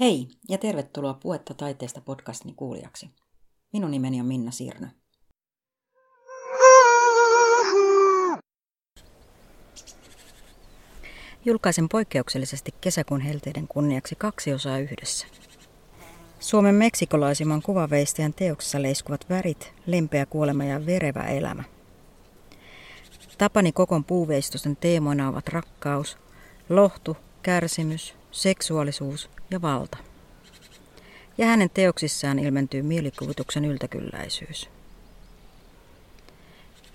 Hei ja tervetuloa Puetta taiteesta podcastini kuulijaksi. Minun nimeni on Minna Sirnö. Julkaisen poikkeuksellisesti kesäkuun helteiden kunniaksi kaksi osaa yhdessä. Suomen meksikolaisimman kuvaveistäjän teoksessa leiskuvat värit, lempeä kuolema ja verevä elämä. Tapani Kokon puuveistosten teemoina ovat rakkaus, lohtu, kärsimys, seksuaalisuus ja valta. Ja hänen teoksissaan ilmentyy mielikuvituksen yltäkylläisyys.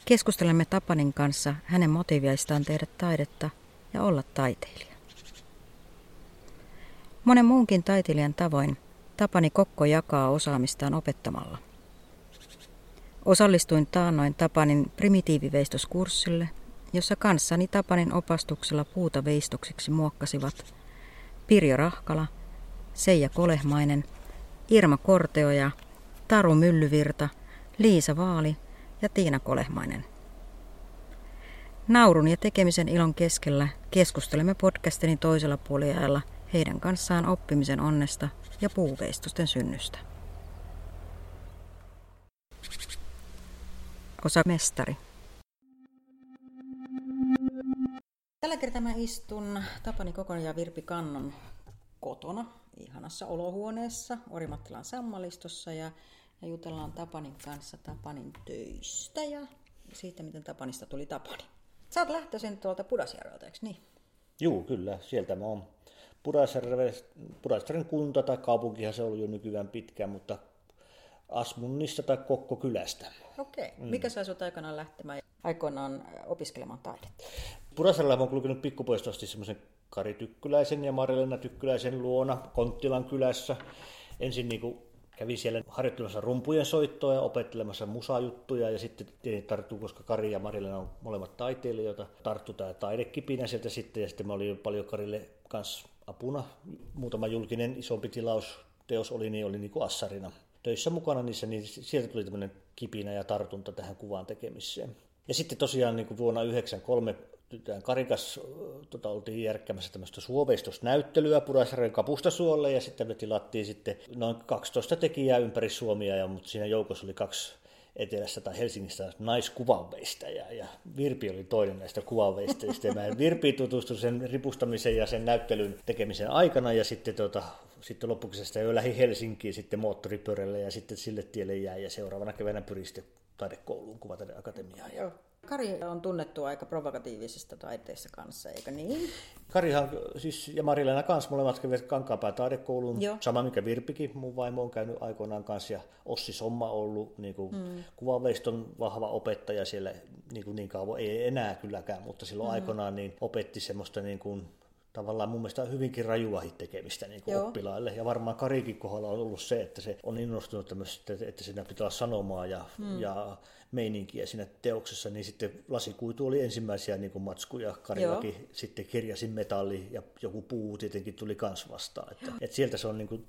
Keskustelemme Tapanin kanssa hänen motiiviaistaan tehdä taidetta ja olla taiteilija. Monen muunkin taiteilijan tavoin Tapani Kokko jakaa osaamistaan opettamalla. Osallistuin taannoin Tapanin primitiiviveistoskurssille, jossa kanssani Tapanin opastuksella puuta veistoksiksi muokkasivat Pirjo Rahkala, Seija Kolehmainen, Irma Korteoja, Taru Myllyvirta, Liisa Vaali ja Tiina Kolehmainen. Naurun ja tekemisen ilon keskellä keskustelemme podcastini toisella puoliajalla heidän kanssaan oppimisen onnesta ja puuveistosten synnystä. Osa mestari. Tällä kertaa mä istun Tapani Kokon ja Virpi Kannon kotona, ihanassa olohuoneessa, Orimattilan sammalistossa ja, ja jutellaan Tapanin kanssa Tapanin töistä ja siitä, miten Tapanista tuli Tapani. Sä oot lähtöisin tuolta Pudasjärveltä, eikö niin? Joo, kyllä. Sieltä mä oon Pudasjärven kunta tai kaupunkihan se on jo nykyään pitkään, mutta Asmunnista tai Kokko-kylästä. Okei. Okay. Mm. Mikä sai sut aikanaan lähtemään aikoinaan opiskelemaan taidetta? Pudasjärvellä on kulkenut pikkupoistosti semmoisen Kari Tykkyläisen ja Marilena Tykkyläisen luona Konttilan kylässä. Ensin niin kuin kävin siellä harjoittelemassa rumpujen soittoa ja opettelemassa musajuttuja ja sitten tarttuu, koska Kari ja Marilena on molemmat taiteilijoita, tarttu tämä taidekipinä sieltä sitten ja sitten mä olin paljon Karille kanssa apuna. Muutama julkinen isompi tilaus teos oli, niin oli niin kuin assarina töissä mukana niissä, niin sieltä tuli tämmöinen kipinä ja tartunta tähän kuvan tekemiseen. Ja sitten tosiaan niin kuin vuonna 1993 Karikas tota, oltiin järkkämässä tämmöistä suoveistosnäyttelyä Pudasjärven kapustasuolle ja sitten me tilattiin sitten noin 12 tekijää ympäri Suomia, ja, mutta siinä joukossa oli kaksi etelässä tai Helsingistä naiskuvanveistäjä ja Virpi oli toinen näistä kuvanveistäjistä. Mä Virpi tutustui sen ripustamisen ja sen näyttelyn tekemisen aikana ja sitten, tota, sitten loppukesästä jo lähi Helsinkiin sitten moottoripyörällä ja sitten sille tielle jäi ja seuraavana keväänä pyrin sitten taidekouluun kuvataideakatemiaan. Joo. Kari on tunnettu aika provokatiivisesta taiteessa kanssa, eikö niin? Karihan siis, ja Marilena kanssa molemmat kävivät Kankaanpää taidekouluun, Joo. sama mikä Virpikin, mun vaimo on käynyt aikoinaan kanssa, ja Ossi Somma ollut niin kuin mm. kuvaveiston vahva opettaja siellä niin, kuin niin kauan, ei enää kylläkään, mutta silloin mm. aikoinaan niin opetti semmoista niin kuin, tavallaan mun mielestä hyvinkin rajua tekemistä niin kuin oppilaille. Ja varmaan Karikin kohdalla on ollut se, että se on innostunut tämmöistä, että siinä pitää olla sanomaa ja, mm. ja meininkiä siinä teoksessa, niin sitten lasikuitu oli ensimmäisiä niin kuin matskuja. Karillakin Joo. sitten kirjasin metalli ja joku puu tietenkin tuli kans vastaan. Että, että sieltä se on niin kuin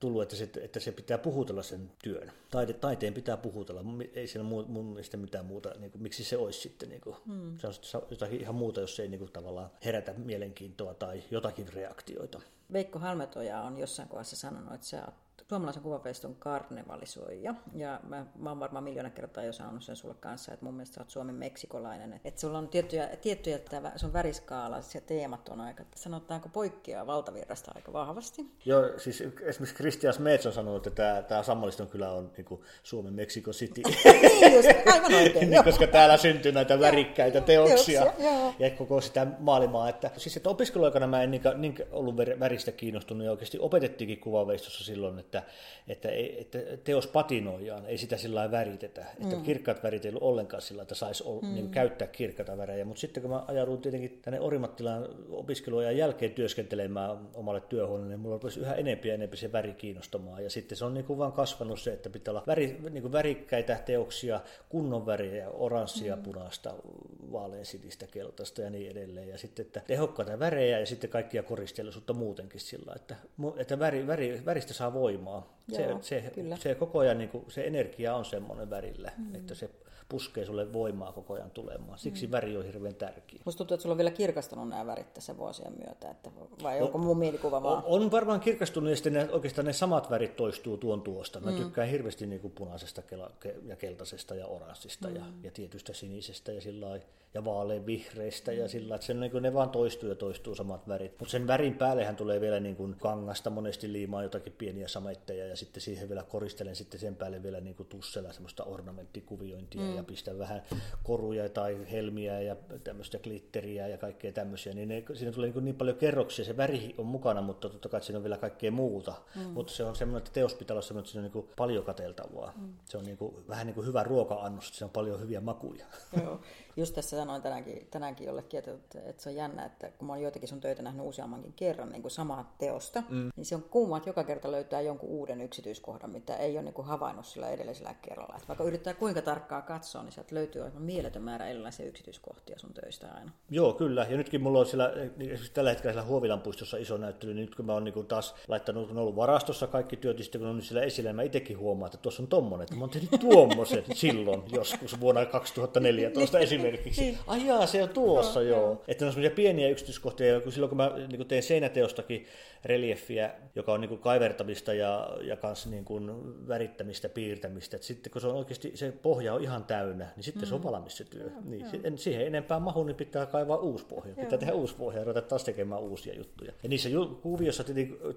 tullut, että se, että se pitää puhutella sen työn. Taide, taiteen pitää puhutella. Ei siellä muu, mun mielestä mitään muuta, niin kuin, miksi se olisi sitten. Niin kuin, hmm. Se on jotakin ihan muuta, jos se ei niin kuin, tavallaan herätä mielenkiintoa tai jotakin reaktioita. Veikko Halmetoja on jossain kohdassa sanonut, että sä oot suomalaisen kuvapeiston karnevalisoija. Ja mä, mä oon varmaan miljoona kertaa jo sanonut sen sulle kanssa, että mun mielestä sä oot Suomen meksikolainen. Että sulla on tiettyjä, tiettyjä että sun väriskaala ja teemat on aika, sanotaanko poikkeaa valtavirrasta aika vahvasti. Joo, siis esimerkiksi Christian Smets on sanonut, että tämä, tämä Sammoliston kylä on niin kuin Suomen Mexico City. niin just, aivan oikein. niin, koska täällä syntyy näitä värikkäitä teoksia, teoksia ja koko sitä maailmaa. Että, siis että opiskeluaikana mä en niin, niin ollut väristä kiinnostunut ja oikeasti opetettiinkin kuvaveistossa silloin, että että, että, että teos patinoijaan, ei sitä sillä lailla väritetä. Että mm. kirkkaat värit ei ollut ollenkaan sillä että saisi mm. niin käyttää kirkkaita värejä. Mutta sitten kun mä ajaudun tietenkin tänne Orimattilaan opiskelujen jälkeen työskentelemään omalle työhuoneelle, niin mulla rupesi yhä enempi ja enempi se väri kiinnostamaan. Ja sitten se on niin kuin vaan kasvanut se, että pitää olla väri, niin kuin värikkäitä teoksia, kunnon väriä, oranssia, mm. punaista, vaaleansinistä, keltaista ja niin edelleen. Ja sitten että tehokkaita värejä ja sitten kaikkia koristeellisuutta muutenkin sillä, että, että väri, väri, väristä saa voimaa. Joo, se, se, se koko ajan niin kuin, se energia on semmoinen värillä, mm. että se puskee sulle voimaa koko ajan tulemaan. Siksi mm. väri on hirveän tärkeä. Musta tuntuu, että sulla on vielä kirkastunut nämä värit tässä vuosien myötä, että vai onko mun mielikuva vaan? On, on varmaan kirkastunut ja sitten ne, oikeastaan ne samat värit toistuu tuon tuosta. Mä mm. tykkään hirveästi niin kuin punaisesta ja keltaisesta ja oranssista mm. ja, ja tietystä sinisestä ja sillä lailla ja vaalean vihreistä ja sillä että sen, niin kuin ne vaan toistuu ja toistuu samat värit. Mutta sen värin päällehän tulee vielä niin kuin kangasta monesti liimaa jotakin pieniä sametteja ja sitten siihen vielä koristelen sitten sen päälle vielä niin kuin tussella semmoista ornamenttikuviointia mm. ja pistän vähän koruja tai helmiä ja tämmöistä glitteriä ja kaikkea tämmöisiä, niin ne, siinä tulee niin, niin paljon kerroksia, se väri on mukana, mutta totta kai siinä on vielä kaikkea muuta. Mm. Mutta se on semmoinen, että teos pitää olla semmoinen, että siinä on niin kuin paljon kateltavaa. Mm. Se on niin kuin, vähän niin kuin hyvä ruoka-annos, siinä on paljon hyviä makuja. Joo. Just tässä sanoin tänäänkin, tänäänkin jollekin, että, että se on jännä, että kun mä oon joitakin sun töitä nähnyt useammankin kerran niin kuin samaa teosta, mm. niin se on kumma, että joka kerta löytää jonkun uuden yksityiskohdan, mitä ei ole niin kuin havainnut sillä edellisellä kerralla. Että vaikka yrittää kuinka tarkkaa katsoa, niin sieltä löytyy aivan mieletön määrä erilaisia yksityiskohtia sun töistä aina. Joo, kyllä. Ja nytkin mulla on siellä, tällä hetkellä siellä Huovilan puistossa iso näyttely, niin nyt kun mä oon niin taas laittanut, on ollut varastossa kaikki työt, ja sitten kun on nyt siellä esillä, niin mä itsekin huomaan, että tuossa on tommonen, että mä oon tehnyt tuommoisen silloin joskus vuonna 2014 esimerkiksi. Niin. Ai jaa, se on tuossa, joo. joo. Että on semmoisia pieniä yksityiskohtia, kun silloin kun mä niin tein seinäteostakin reliefiä, joka on niin kuin kaivertamista ja, ja kanssa niin kuin värittämistä, piirtämistä, että sitten kun se on oikeasti, se pohja on ihan täynnä, niin sitten mm. se on mm. valmis se työ. Joo, niin, joo. siihen enempää mahu, niin pitää kaivaa uusi pohja. Joo. Pitää tehdä uusi pohja ja ruveta taas tekemään uusia juttuja. Ja niissä kuviossa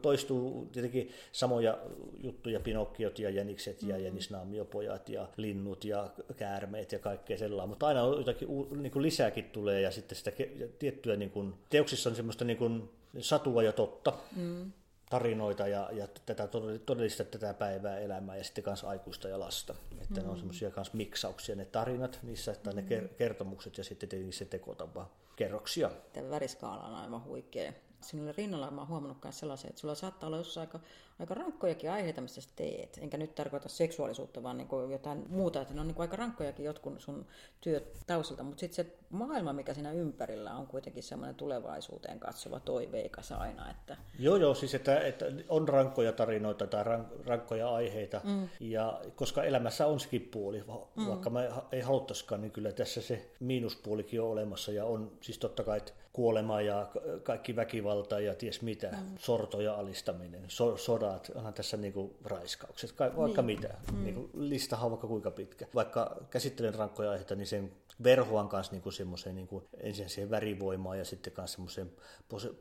toistuu tietenkin samoja juttuja, pinokkiot ja jänikset ja mm. jänisnaamiopojat ja linnut ja käärmeet ja kaikkea sellaista, mutta aina on jotakin niin kuin lisääkin tulee ja sitten sitä tiettyä niin kuin, teoksissa on semmoista niin kuin, satua ja totta, mm. tarinoita ja, ja tätä todellista tätä päivää elämää ja sitten myös aikuista ja lasta. Että mm. ne on mm. semmoisia myös miksauksia, ne tarinat niissä, tai ne mm. kertomukset ja sitten tietenkin se tekotapa kerroksia. Tämä väriskaala on aivan huikea. Sinulle rinnalla mä oon huomannut myös sellaisia, että sulla saattaa olla jossain aika aika rankkojakin aiheita, mistä sä teet. Enkä nyt tarkoita seksuaalisuutta, vaan niin kuin jotain muuta, että ne on niin kuin aika rankkojakin jotkut sun työt taustalta, mutta sitten se maailma, mikä siinä ympärillä on kuitenkin semmoinen tulevaisuuteen katsova toiveikas aina. Että... Joo, joo, siis että, että on rankkoja tarinoita tai rankkoja aiheita, mm. ja koska elämässä on sekin puoli, mm. vaikka me ei haluttaisikaan, niin kyllä tässä se miinuspuolikin on olemassa, ja on siis totta kai kuolema ja kaikki väkivalta ja ties mitä, mm. sorto ja alistaminen, so, soda saat, onhan tässä niinku raiskaukset, vaikka niin. mitä. Mm. Niinku, listahan on vaikka kuinka pitkä. Vaikka käsittelen rankkoja aiheita, niin sen verhoan kanssa niinku semmoiseen niinku, ensin siihen värivoimaan ja sitten kanssa semmoiseen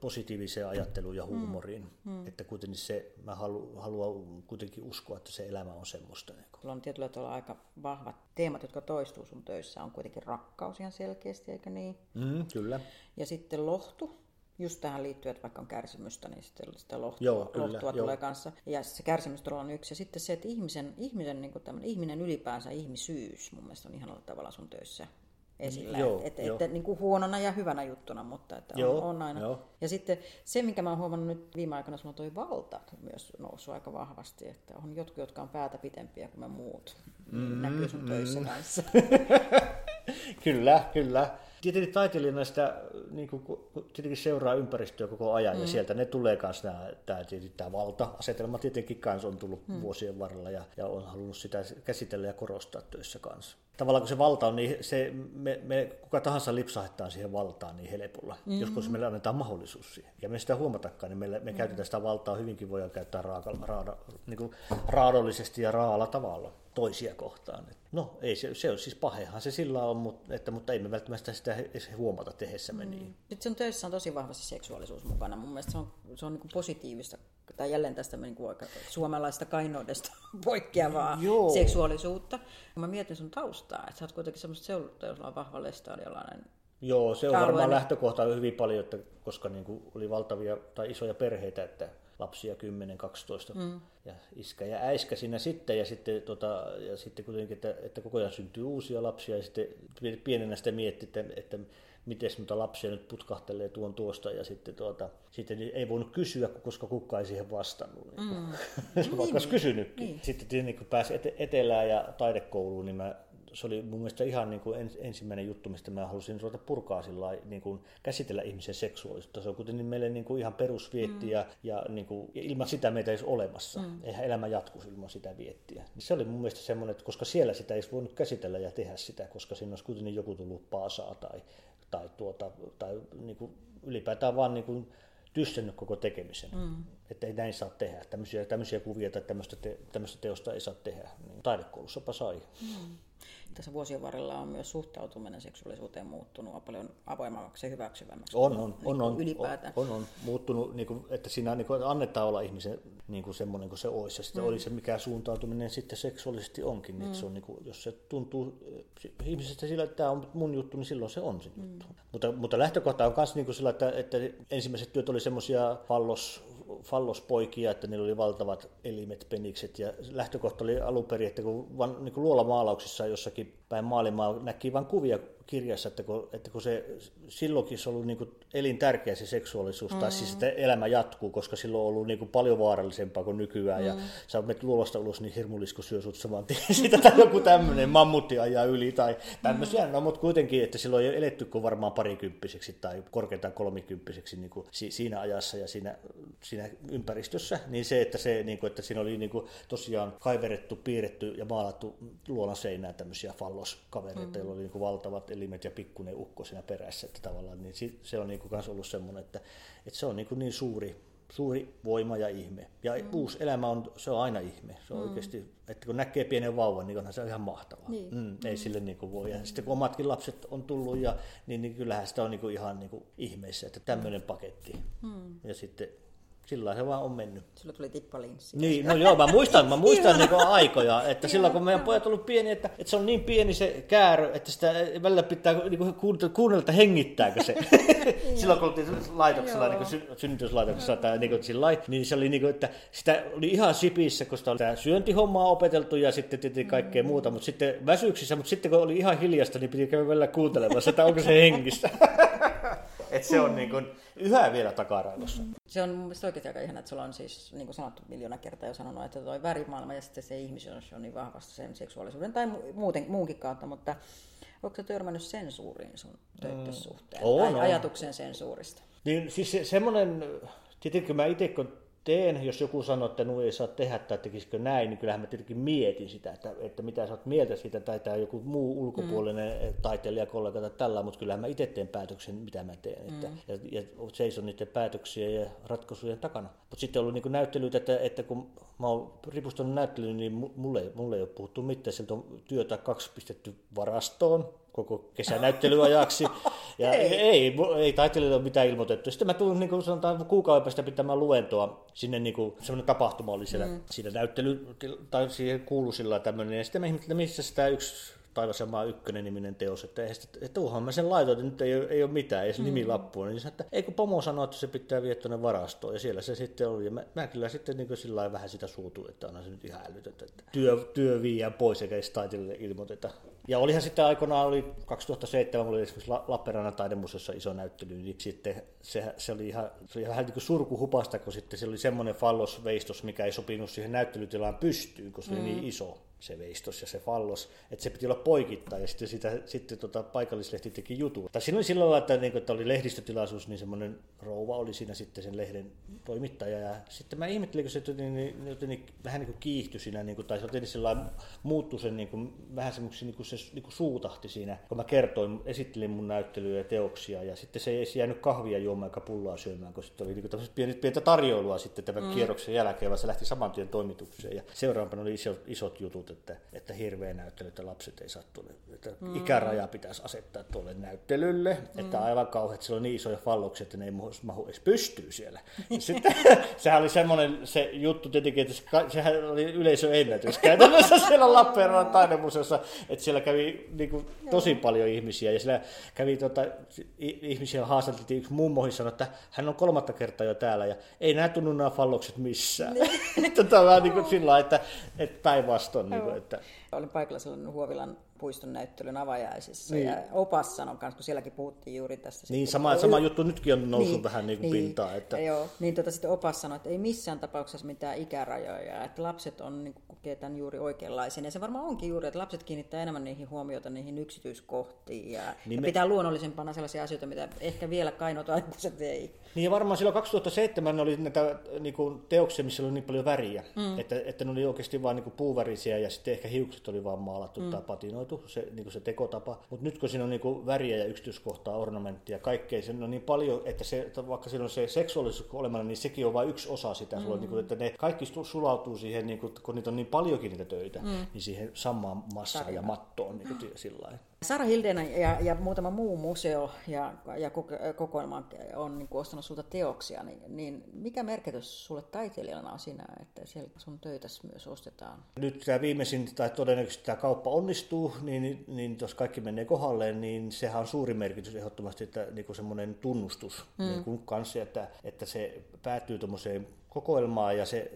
positiiviseen ajatteluun ja mm. huumoriin. Mm. Mm. Että kuitenkin se, mä halu, haluan kuitenkin uskoa, että se elämä on semmoista. Niinku. Sulla on tietyllä tavalla aika vahvat teemat, jotka toistuu sun töissä. On kuitenkin rakkaus ihan selkeästi, eikö niin? Mm, kyllä. Ja sitten lohtu, just tähän liittyen, että vaikka on kärsimystä, niin sitten sitä lohtua, joo, kyllä, lohtua joo. tulee kanssa. Ja se kärsimys on yksi. Ja sitten se, että ihmisen, ihmisen niin kuin ihminen ylipäänsä, ihmisyys, mun mielestä on ihanalla tavalla sun töissä esillä. Joo, että et, et, niin kuin huonona ja hyvänä juttuna, mutta että joo, on, on aina. Joo. Ja sitten se, minkä mä oon huomannut nyt viime aikoina, on toi valta myös noussut aika vahvasti, että on jotkut, jotka on päätä pitempiä kuin me muut. Mm, näkyy sun töissä mm. kanssa. kyllä, kyllä tietenkin taiteilijana sitä niin kuin, tietenkin seuraa ympäristöä koko ajan mm. ja sieltä ne tulee myös nämä, tämä, tämä valta-asetelma tietenkin kanssa on tullut mm. vuosien varrella ja, ja on halunnut sitä käsitellä ja korostaa töissä kanssa. Tavallaan kun se valta on, niin se, me, me kuka tahansa lipsahtaa siihen valtaan niin helpolla, mm-hmm. joskus meille annetaan mahdollisuus siihen. Ja me sitä huomatakaan, niin me, me mm-hmm. käytetään sitä valtaa hyvinkin, voidaan käyttää raaka, raada, niin kuin raadollisesti ja raalla tavalla toisia kohtaan. No ei se, se on siis pahehan se sillä on, mutta, että, mutta ei me välttämättä sitä edes huomata tehessämme mm. niin. Sitten sun töissä on tosi vahvasti seksuaalisuus mukana. Mun mielestä se on, se on niin positiivista, tai jälleen tästä niin kuin aika suomalaista kainoudesta poikkeavaa Joo. seksuaalisuutta. Mä mietin sun taustaa, että sä oot kuitenkin semmoista seurutta, jolla on vahva lestadiolainen Joo, se on varmaan lähtökohta hyvin paljon, että koska niin kuin oli valtavia tai isoja perheitä, että lapsia 10-12 mm. ja iskä ja äiskä siinä sitten ja sitten, tota, ja sitten kuitenkin, että, että koko ajan syntyy uusia lapsia ja sitten pienenä sitten mietti, että, että miten noita lapsia nyt putkahtelee tuon tuosta ja sitten, tuota, sitten ei voinut kysyä, koska kukaan ei siihen vastannut. Niin mm. Vaikka niin, olisi kysynytkin. Niin. Sitten niin, kun pääsi etelään ja taidekouluun, niin mä se oli mun mielestä ihan niin kuin ensimmäinen juttu, mistä mä halusin ruveta purkaa sillä niin kuin käsitellä ihmisen seksuaalisuutta. Se on kuitenkin meille niin kuin ihan perusvietti mm. ja, ja, niin kuin, ja ilman sitä meitä ei olisi olemassa. Mm. Eihän elämä jatkuisi ilman sitä viettiä. Niin se oli mun mielestä semmoinen, että koska siellä sitä ei voinut käsitellä ja tehdä sitä, koska siinä olisi kuitenkin joku tullut paasaa tai, tai, tuota, tai niin kuin ylipäätään vaan niin kuin tyssennyt koko tekemisen. Mm. Että ei näin saa tehdä. Tämmöisiä, tämmöisiä kuvia tai tämmöistä, te, tämmöistä teosta ei saa tehdä. Niin taidekoulussapas sai. Mm tässä vuosien varrella on myös suhtautuminen seksuaalisuuteen muuttunut paljon avoimemmaksi ja hyväksyvämmäksi. On, on, niin on, on, ylipäätään. on, on, muuttunut, niin kuin, että siinä niin kuin, annetaan olla ihmisen niin kuin semmoinen kuin se olisi. Ja sitten mm. oli se, mikä suuntautuminen sitten seksuaalisesti onkin. Niin mm. se on, niin kuin, jos se tuntuu ihmisestä sillä, että tämä on mun juttu, niin silloin se on se mm. juttu. Mutta, mutta lähtökohta on myös niin sillä, että, että ensimmäiset työt oli semmoisia fallos fallospoikia, että niillä oli valtavat elimet, penikset. Ja lähtökohta oli alun perin, että kun, van, niin kuin luolamaalauksissa jossakin päin maailmaa näki vain kuvia kirjassa, että kun, että kun se silloinkin se on ollut niin elintärkeä se seksuaalisuus, mm-hmm. tai siis että elämä jatkuu, koska silloin on ollut niin kuin paljon vaarallisempaa kuin nykyään, mm-hmm. ja sä menet luolasta ulos, niin hirmulisko syö sut saman tien sitä, tai joku tämmöinen mammutti ajaa yli, tai tämmöisiä, mm-hmm. no mutta kuitenkin, että silloin ei eletty kuin varmaan parikymppiseksi, tai korkeintaan kolmikymppiseksi niin kuin siinä ajassa ja siinä, siinä ympäristössä, niin se, että, se, niin kuin, että siinä oli niin kuin, tosiaan kaiverettu, piirretty ja maalattu luolan seinään tämmöisiä falloskavereita, mm-hmm. joilla oli niin kuin valtavat elimet ja pikkuinen ukko siinä perässä, että tavallaan niin se on niin kuin ollut semmoinen, että, että se on niin, kuin niin suuri, suuri voima ja ihme. Ja mm. uusi elämä on, se on aina ihme. Se on mm. oikeasti, että kun näkee pienen vauvan, niin onhan se ihan mahtavaa. Niin. Mm, ei mm. sille niin kuin voi. Ja sitten kun omatkin lapset on tullut, ja, niin, niin kyllähän sitä on niin kuin ihan niin kuin ihmeessä, että tämmöinen paketti. Mm. Ja sitten sillä se vaan on mennyt. Sulla tuli tippalinssi. Niin, no joo, mä muistan, mä muistan niin aikoja, että silloin kun meidän pojat ollut pieni, että, että se on niin pieni se käärö, että sitä välillä pitää niin kuunnella, että hengittääkö se. silloin kun oltiin laitoksella, niin kuin synnytyslaitoksessa tai niin kuin sillä niin se oli niin kuin, että sitä oli ihan sipissä, kun sitä oli tämä syöntihommaa opeteltu ja sitten tietysti kaikkea muuta, mutta sitten väsyksissä, mutta sitten kun oli ihan hiljasta, niin piti käydä välillä kuuntelemassa, että onko se hengissä. että se on niin kuin, yhä vielä takaraivossa. Se on mun mielestä oikeasti aika ihana, että sulla on siis, niin kuin sanottu miljoona kertaa jo sanonut, että toi värimaailma ja sitten se ihmisyys on niin vahvasti sen seksuaalisuuden tai muuten, muunkin kautta, mutta onko se törmännyt sensuuriin sun töiden mm. suhteen? On, tai on. ajatuksen sensuurista? Niin siis se, semmoinen, tietenkin mä itse kun teen, jos joku sanoo, että nu ei saa tehdä tai tekisikö näin, niin kyllähän mä tietenkin mietin sitä, että, että mitä sä oot mieltä siitä, tai tämä joku muu ulkopuolinen mm. taiteilijakollega tai tällä, mutta kyllähän mä itse teen päätöksen, mitä mä teen, että, mm. ja, ja seison niiden päätöksiä ja ratkaisujen takana. Mutta sitten on ollut niin näyttelyitä, että, että kun mä oon ripustanut näyttelyyn, niin mulle, mulle ei ole puhuttu mitään, sieltä on työtä kaksi pistetty varastoon, koko kesänäyttelyajaksi. Ja ei, ei, ei taiteilijoille ole mitään ilmoitettu. Sitten mä tulin niin kuin sanotaan kuukauden päästä pitämään luentoa. Sinne niin kuin, semmoinen tapahtuma oli siellä, mm. siinä näyttely, tai siihen kuului sillä tämmöinen. Ja sitten mä ihmettelin, missä sitä yksi Taivas ja maa ykkönen niminen teos, että, että, että tuohon mä sen laitoin, että nyt ei, ei ole mitään, ei se mm. nimilappu. Niin että eikö pomo sanoa, että se pitää viedä tuonne varastoon, ja siellä se sitten oli. Ja mä, mä kyllä sitten niin sillä vähän sitä suutu, että onhan se nyt ihan älytöntä, että työ, työ viiään pois eikä edes taiteilijalle ilmoiteta. Ja olihan sitten aikoinaan, oli 2007, mulla oli esimerkiksi Lappeenrannan taidemuseossa iso näyttely, niin sitten se, se oli ihan, se oli ihan niin kuin surkuhupasta, kun sitten se oli semmoinen fallosveistos, mikä ei sopinut siihen näyttelytilaan pystyyn, koska se mm. oli niin iso se veistos ja se fallos, että se piti olla poikittain ja sitten, sitä, sitten tota, paikallislehti teki jutun. Tai siinä oli sillä lailla, että, niin, että oli lehdistötilaisuus, niin semmoinen rouva oli siinä sitten sen lehden toimittaja ja sitten mä ihmettelin, kun se niin, niin, niin, niin, vähän niin kuin kiihtyi siinä, niin kuin, tai se jotenkin sellainen muuttui sen niin kuin, vähän semmoiksi niin kuin se niin kuin suutahti siinä, kun mä kertoin, esittelin mun näyttelyä ja teoksia ja sitten se ei jäänyt kahvia juomaan eikä pullaa syömään, kun sitten oli niin kuin pientä, pientä tarjoilua sitten tämän mm. kierroksen jälkeen, vaan se lähti saman tien toimitukseen ja seuraavana oli isot, isot jutut että, että hirveä näyttely, että lapset ei saa tulla, että mm. ikäraja pitäisi asettaa tuolle näyttelylle, mm. että aivan kauheat, sillä on niin isoja falloksia, että ne ei mahu edes pystyy siellä. Sitten, sehän oli semmoinen se juttu tietenkin, että se, sehän oli yleisöennätys käytännössä siellä Lappeenrannan taidemuseossa, että siellä kävi niin kuin, tosi paljon ihmisiä ja siellä kävi tota, ihmisiä haastateltiin, yksi mummoihin sanoi, että hän on kolmatta kertaa jo täällä ja ei näe tunnu nämä fallokset missään. Niin. On vähän niin kuin sillä että, että päinvastoin. Niin kuin, että... Olin paikalla silloin Huovilan puiston näyttelyn avajaisissa. Niin. Ja opas sanon kanssa, kun sielläkin puhuttiin juuri tästä. Niin, sama, sama juttu nytkin on noussut niin, vähän niin kuin niin, pintaan. Että... Joo, niin tota sitten opas sanoi, että ei missään tapauksessa mitään ikärajoja, että lapset on niin kokee tämän juuri oikeanlaisen. Ja se varmaan onkin juuri, että lapset kiinnittää enemmän niihin huomiota niihin yksityiskohtiin ja, niin ja me... pitää luonnollisempana sellaisia asioita, mitä ehkä vielä kainot aikuiset ei. Niin ja varmaan silloin 2007 oli näitä niin kuin, teoksia, missä oli niin paljon väriä, mm. että, että ne oli oikeasti vain niin puuvärisiä ja sitten ehkä hiukset oli vaan maalattu mm. tai patinoitu, se, niin kuin se tekotapa. Mutta nyt kun siinä on niin kuin väriä ja yksityiskohtaa, ornamenttia, kaikkea, se on niin paljon, että se, että vaikka siinä on se seksuaalisuus olemassa, niin sekin on vain yksi osa sitä. Mm. Sulla, niin kuin, että ne kaikki sulautuu siihen, niin kuin, kun niitä on niin paljonkin niitä töitä, mm. niin siihen samaan massaan ja mattoon niin kuin, sillä lailla. Sara Hilden ja, ja muutama muu museo ja, ja kokoelma on niin kuin ostanut sulta teoksia, niin, niin mikä merkitys sulle taiteilijana on siinä, että siellä sun töitä myös ostetaan? Nyt tämä viimeisin, tai todennäköisesti tämä kauppa onnistuu, niin, niin, niin jos kaikki menee kohdalleen, niin sehän on suuri merkitys ehdottomasti, että niin kuin semmoinen tunnustus mm. niin kuin kanssa, että, että se päätyy tuommoiseen kokoelmaan ja se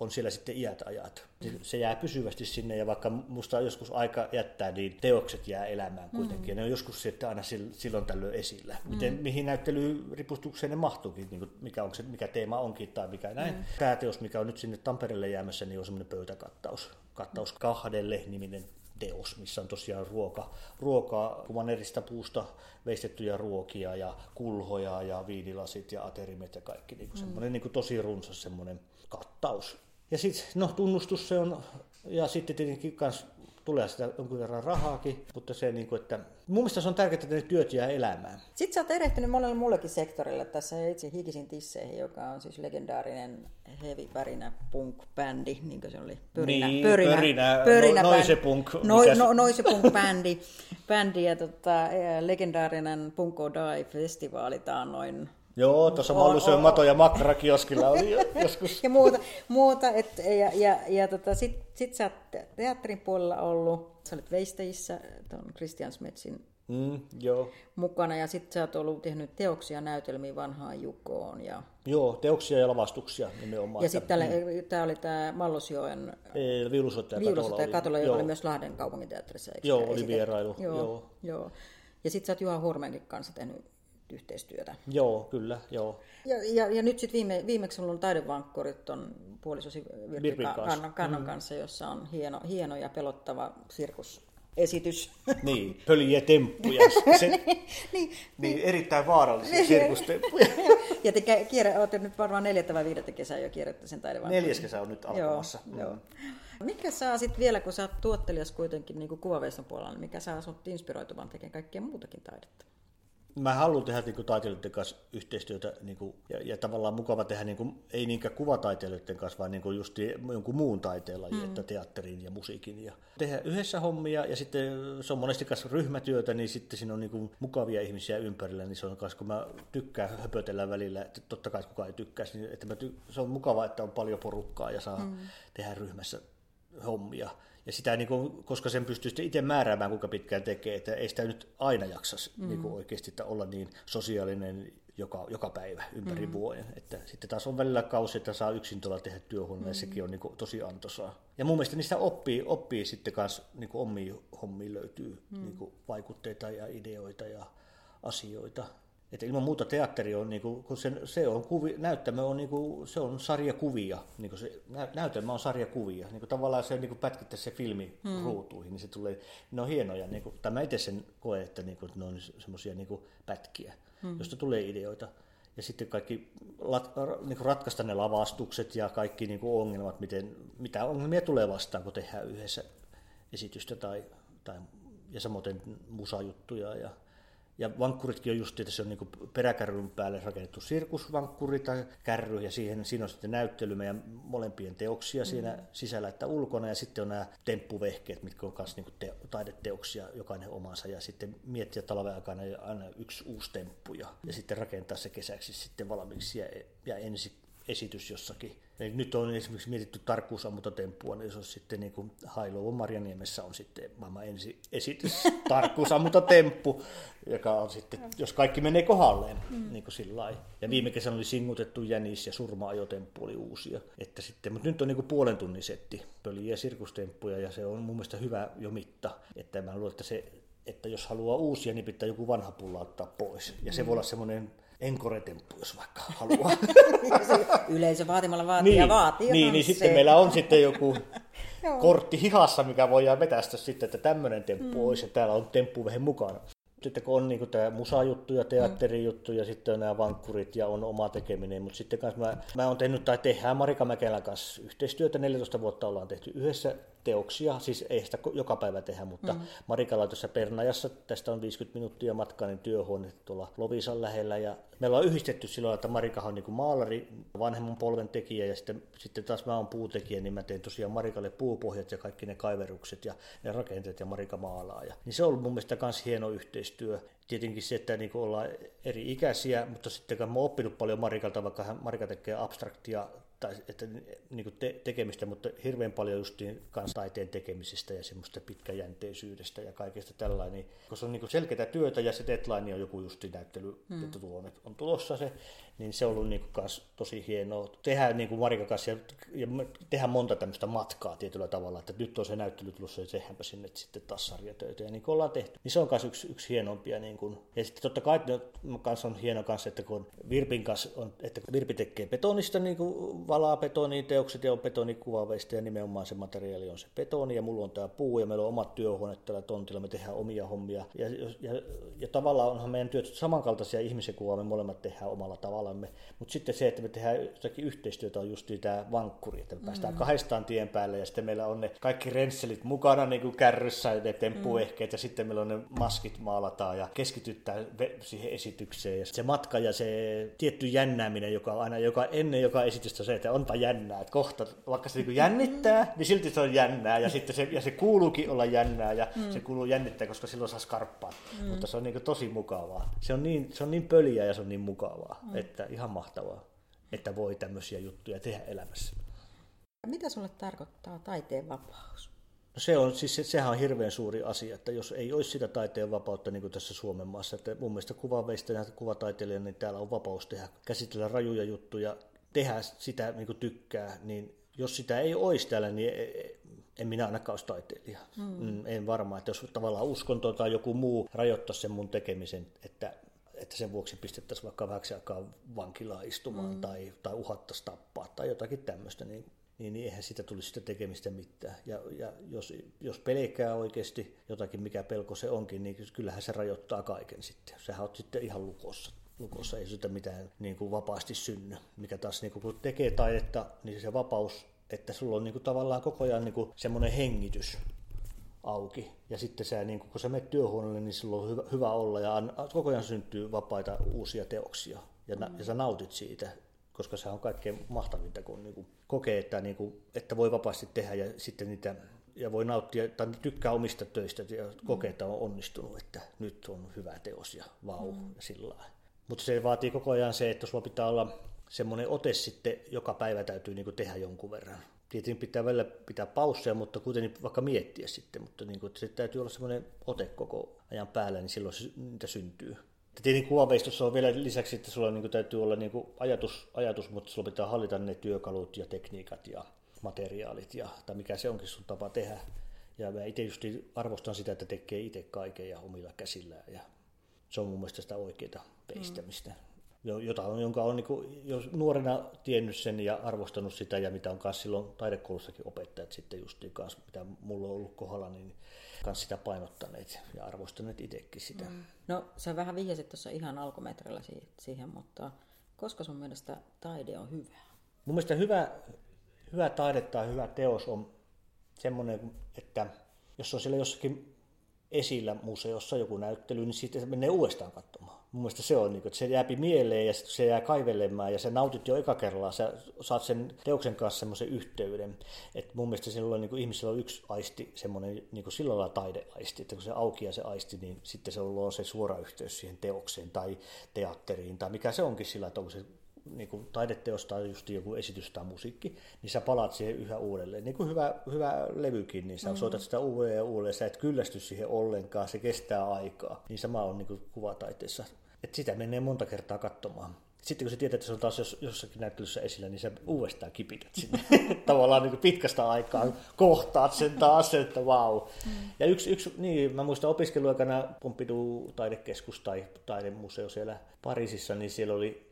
on siellä sitten iät ajat. Se jää pysyvästi sinne ja vaikka musta joskus aika jättää, niin teokset jää elämään kuitenkin. Mm. ne on joskus sitten aina silloin tällöin esillä. Miten, mm. Mihin näyttelyripustukseen ne mahtuukin, niin kuin mikä, on se, mikä teema onkin tai mikä näin. Mm. Tämä teos, mikä on nyt sinne Tampereelle jäämässä, niin on semmoinen pöytäkattaus. Kattaus kahdelle niminen teos, missä on tosiaan ruoka, ruokaa, kuvanerista puusta veistettyjä ruokia ja kulhoja ja viinilasit ja aterimet ja kaikki. Niin kuin mm. semmoinen niin kuin tosi runsas semmoinen kattaus. Ja sitten, no tunnustus se on, ja sitten tietenkin kans tulee sitä jonkun verran rahaakin, mutta se, niin kuin, että mun mielestä se on tärkeää, että ne työt jää elämään. Sitten sä oot erehtynyt monelle mullekin sektorille tässä itse Hikisin tisseihin, joka on siis legendaarinen heavy pärinä punk-bändi, niin kuin se oli. Pörinä, niin, pörinä, pörinä, pörinä no, noise punk. No, no, noise punk-bändi. bändi, ja tota, legendaarinen Punko Die-festivaali noin Joo, tuossa Mallusöön Mato ja Makra-kioskilla oli joskus. ja muuta, muuta et, ja, ja, ja tota, sitten sit sä oot teatterin puolella ollut, sä olet Veistäjissä, tuon Christian Smetsin mm, joo. mukana, ja sitten sä oot ollut tehnyt teoksia näytelmiä vanhaan Jukoon. Ja... Joo, teoksia ja lavastuksia nimenomaan. Ja sitten mm. tämä oli tämä Mallusjoen Viulusoittaja Katola, Katola joka oli myös Lahden kaupunginteatterissa. Joo, oli vierailu. Joo, joo. joo. Ja sitten sä oot Juha Hurmenkin kanssa tehnyt yhteistyötä. Joo, kyllä, joo. Ja, ja, ja nyt sitten viime, viimeksi on taidevankkorit on puolisosi Virpi Kannon, Kannon mm. kanssa, jossa on hieno, hieno ja pelottava sirkus esitys. Niin, pöljiä temppuja. Se, niin, niin, niin, erittäin vaarallisia niin, sirkustemppuja. ja te kierrä, olette nyt varmaan neljättä vai viidettä kesää jo kierrätte sen taidevankkorin. Neljäs kesä on nyt alkamassa. Joo, mm. joo. Mikä saa sitten vielä, kun sä oot tuottelijas kuitenkin niin kuvaveiston puolella, niin mikä saa sinut inspiroitumaan tekemään kaikkea muutakin taidetta? Mä haluan tehdä niin kuin, taiteilijoiden kanssa yhteistyötä niin kuin, ja, ja, tavallaan mukava tehdä, niin kuin, ei niinkään kuvataiteilijoiden kanssa, vaan niin kuin just jonkun muun taiteella, mm. että teatterin ja musiikin. Ja tehdä yhdessä hommia ja sitten se on monesti kanssa ryhmätyötä, niin sitten siinä on niin kuin, mukavia ihmisiä ympärillä, niin se on kanssa, kun mä tykkään höpötellä välillä, että totta kai kukaan ei tykkäisi, niin että mä ty- se on mukava, että on paljon porukkaa ja saa mm. tehdä ryhmässä hommia. Ja sitä, niin kuin, koska sen pystyy sitten itse määräämään, kuinka pitkään tekee, että ei sitä nyt aina jaksa mm. niin kuin oikeasti että olla niin sosiaalinen joka, joka päivä ympäri mm. vuoden. Että sitten taas on välillä kausi, että saa yksin tuolla tehdä työhuoneen, mm. sekin on niin kuin, tosi antoisaa. Ja mun mielestä niistä oppii, oppii sitten kanssa, niin omiin hommiin löytyy mm. niin kuin, vaikutteita ja ideoita ja asioita. Että ilman muuta teatteri on, niin kuin, kun se, se on kuvi, näyttämö on, niin kuin, se on sarjakuvia, niin kuin se, näytelmä on sarjakuvia. Niin kuin tavallaan se niin pätkittäisi se filmi hmm. ruutuihin, niin se tulee, ne on hienoja, niin kuin, tai mä itse sen koen, että niin kuin, ne on semmoisia niin pätkiä, hmm. josta tulee ideoita. Ja sitten kaikki lat, niin kuin ratkaista ne lavastukset ja kaikki niin kuin ongelmat, miten, mitä ongelmia tulee vastaan, kun tehdään yhdessä esitystä tai, tai ja samoin musajuttuja ja ja vankkuritkin on just, että se on niin peräkärryn päälle rakennettu sirkusvankkuri tai kärry, ja siihen, siinä on sitten näyttely meidän molempien teoksia mm. siinä sisällä että ulkona, ja sitten on nämä temppuvehkeet, mitkä on myös niin te, taideteoksia, jokainen omansa, ja sitten miettiä talven aikana aina yksi uusi temppu, ja, ja sitten rakentaa se kesäksi sitten valmiiksi, ja, ja ensi esitys jossakin. Eli nyt on esimerkiksi mietitty tarkkuusammuntatemppua, niin jos olisi sitten niin kuin Hailuovon Marjaniemessä on sitten maailman ensi esitys tarkkuusammuntatemppu, joka on sitten, jos kaikki menee kohdalleen, mm. niin kuin sillä Ja viime kesänä oli singutettu jänis ja surma-ajotemppu oli uusia. Että sitten, mutta nyt on niin kuin puolen tunnin setti pöliä ja sirkustemppuja ja se on mun mielestä hyvä jo mitta. Että mä luulen, että, se, että jos haluaa uusia, niin pitää joku vanha pulla ottaa pois. Ja se mm. voi olla semmoinen enkoretemppu, jos vaikka haluaa. Yleisö vaatimalla vaatii niin, ja vaatii. Niin, niin sitten meillä on sitten joku kortti hihassa, mikä voidaan vetästä sitten, että tämmöinen temppu mm. olisi, ja täällä on temppu vähän mukana. Sitten kun on niin tämä musajuttu ja teatterijuttu ja sitten on nämä vankkurit ja on oma tekeminen, mutta sitten kanssa mä, mä oon tehnyt tai tehdään Marika Mäkelän kanssa yhteistyötä, 14 vuotta ollaan tehty yhdessä teoksia, siis ei sitä joka päivä tehdä, mutta mm. Marikalla tuossa Pernajassa, tästä on 50 minuuttia matkaa, niin työhuone tuolla Lovisan lähellä ja me ollaan yhdistetty silloin, että Marikahan on niin maalari, vanhemman polven tekijä ja sitten, sitten taas mä oon puutekijä, niin mä teen tosiaan Marikalle puupohjat ja kaikki ne kaiverukset ja ne rakenteet ja Marika maalaa. Ja, niin se on ollut mun mielestä myös hieno yhteistyö. Tietenkin se, että niin ollaan eri ikäisiä, mutta sitten mä oon oppinut paljon Marikalta, vaikka Marika tekee abstraktia tai että, niin kuin te, tekemistä, mutta hirveän paljon just kanssa taiteen tekemisestä ja semmoista pitkäjänteisyydestä ja kaikesta tällainen. Niin, koska se on niin selkeää työtä ja se deadline on joku just näyttely, mm. että on tulossa se, niin se on ollut niin kuin tosi hienoa. Tehdään niin kuin Marika kanssa ja, ja tehdään monta tämmöistä matkaa tietyllä tavalla, että nyt on se näyttely tulossa ja tehdäänpä sinne sitten taas sarjatöitä ja niin kuin ollaan tehty. Niin se on myös yksi, yksi hienompia. Niin kuin. Ja sitten totta kai kanssa on hieno kanssa, että kun Virpin kanssa on, että Virpi tekee betonista niin kuin valaa betoniin teokset ja on betonikuvaveista ja nimenomaan se materiaali on se betoni ja mulla on tämä puu ja meillä on omat työhuoneet tällä tontilla, me tehdään omia hommia ja, ja, ja tavallaan onhan meidän työt samankaltaisia ihmisen kuvaa, me molemmat tehdään omalla tavalla alamme. Mutta sitten se, että me tehdään jotakin yhteistyötä, on just tämä vankkuri, että me päästään mm. kahdestaan tien päälle ja sitten meillä on ne kaikki rensselit mukana niin kuin kärryssä ja ne temppuehkeet mm. ja sitten meillä on ne maskit maalataan ja keskitytään siihen esitykseen. Ja se matka ja se tietty jännääminen, joka on aina joka, ennen joka esitystä se, että onpa jännää, että kohta, vaikka se niin jännittää, niin silti se on jännää ja sitten se, ja se kuuluukin olla jännää ja mm. se kuuluu jännittää, koska silloin saa skarppaa. Mm. Mutta se on niin tosi mukavaa. Se on niin, se on niin pöliä ja se on niin mukavaa, mm. Että ihan mahtavaa, että voi tämmöisiä juttuja tehdä elämässä. Mitä sulle tarkoittaa taiteen vapaus? No se on, siis sehän on hirveän suuri asia, että jos ei olisi sitä taiteen vapautta niin kuin tässä Suomen maassa, että mun mielestä kuvaveistä ja kuvataiteilijana, niin täällä on vapaus tehdä, käsitellä rajuja juttuja, tehdä sitä niin kuin tykkää, niin jos sitä ei olisi täällä, niin e, e, en minä ainakaan olisi taiteilija. Mm. mm en varmaan, että jos tavallaan uskonto tai joku muu rajoittaisi sen mun tekemisen, että että sen vuoksi pistettäisiin vaikka vähäksi aikaa vankilaa istumaan mm. tai, tai uhattaisiin tappaa tai jotakin tämmöistä, niin, niin, niin eihän sitä tulisi sitä tekemistä mitään. Ja, ja jos, jos pelkää oikeasti jotakin, mikä pelko se onkin, niin kyllähän se rajoittaa kaiken sitten. Sehän on sitten ihan lukossa. Lukossa ei sitä mitään niin kuin vapaasti synny. Mikä taas niin kuin, kun tekee taidetta, niin se vapaus, että sulla on niin kuin, tavallaan koko ajan niin kuin, semmoinen hengitys auki. Ja sitten sä, niin kun sä menet työhuoneelle, niin silloin on hyvä, hyvä olla ja koko ajan syntyy vapaita uusia teoksia. Ja, mm. ja sä nautit siitä, koska se on kaikkein mahtavinta, kun niin kuin kokee, että, niin kuin, että voi vapaasti tehdä ja sitten niitä ja voi nauttia tai tykkää omista töistä ja kokee, että on onnistunut, että nyt on hyvä teos ja vau mm. ja sillä Mutta se vaatii koko ajan se, että sulla pitää olla semmoinen ote sitten, joka päivä täytyy niin tehdä jonkun verran tietenkin pitää välillä pitää pausseja, mutta kuitenkin vaikka miettiä sitten, mutta niin kuin, että se täytyy olla semmoinen ote koko ajan päällä, niin silloin se, niitä syntyy. Ja tietenkin kuvaveistossa on vielä lisäksi, että sulla niin kuin, täytyy olla niin kuin ajatus, ajatus, mutta sulla pitää hallita ne työkalut ja tekniikat ja materiaalit, ja, tai mikä se onkin sun tapa tehdä. Ja mä itse just arvostan sitä, että tekee itse kaiken ja omilla käsillään, ja se on mun mielestä sitä oikeaa peistämistä. Mm jota on, jonka on niin jos nuorena tiennyt sen ja arvostanut sitä ja mitä on myös silloin taidekoulussakin opettajat sitten justiin kanssa, mitä mulla on ollut kohdalla, niin kanssa sitä painottaneet ja arvostaneet itsekin sitä. Mm. No sä vähän vihjasit tuossa ihan alkumetrellä siihen, mutta koska sun mielestä taide on hyvä? Mun mielestä hyvä, hyvä taide tai hyvä teos on semmoinen, että jos on siellä jossakin esillä museossa joku näyttely, niin sitten menee uudestaan katsomaan mun mielestä se on, niin että se jääpi mieleen ja se jää kaivelemaan ja sä nautit jo eka kerralla, sä saat sen teoksen kanssa semmoisen yhteyden. Että mun mielestä silloin niin kuin ihmisellä on yksi aisti, semmoinen niin kuin sillä lailla taideaisti, että kun se auki ja se aisti, niin sitten se on se suora yhteys siihen teokseen tai teatteriin tai mikä se onkin sillä, että onko se niin kuin taideteosta tai just joku esitys tai musiikki, niin sä palaat siihen yhä uudelleen. Niin kuin hyvä, hyvä levykin, niin sä mm. soitat sitä uudelleen ja uudelleen, sä et kyllästy siihen ollenkaan, se kestää aikaa. Niin sama on niin kuin kuvataiteessa. Et sitä menee monta kertaa katsomaan sitten kun sä tiedät, että se on taas jos, jossakin näyttelyssä esillä, niin sä uudestaan kipität sinne. Tavallaan niin pitkästä aikaa kohtaat sen taas, että vau. Mm. Ja yksi, yksi, niin mä muistan opiskeluaikana Pompidou taidekeskus tai taidemuseo siellä Pariisissa, niin siellä oli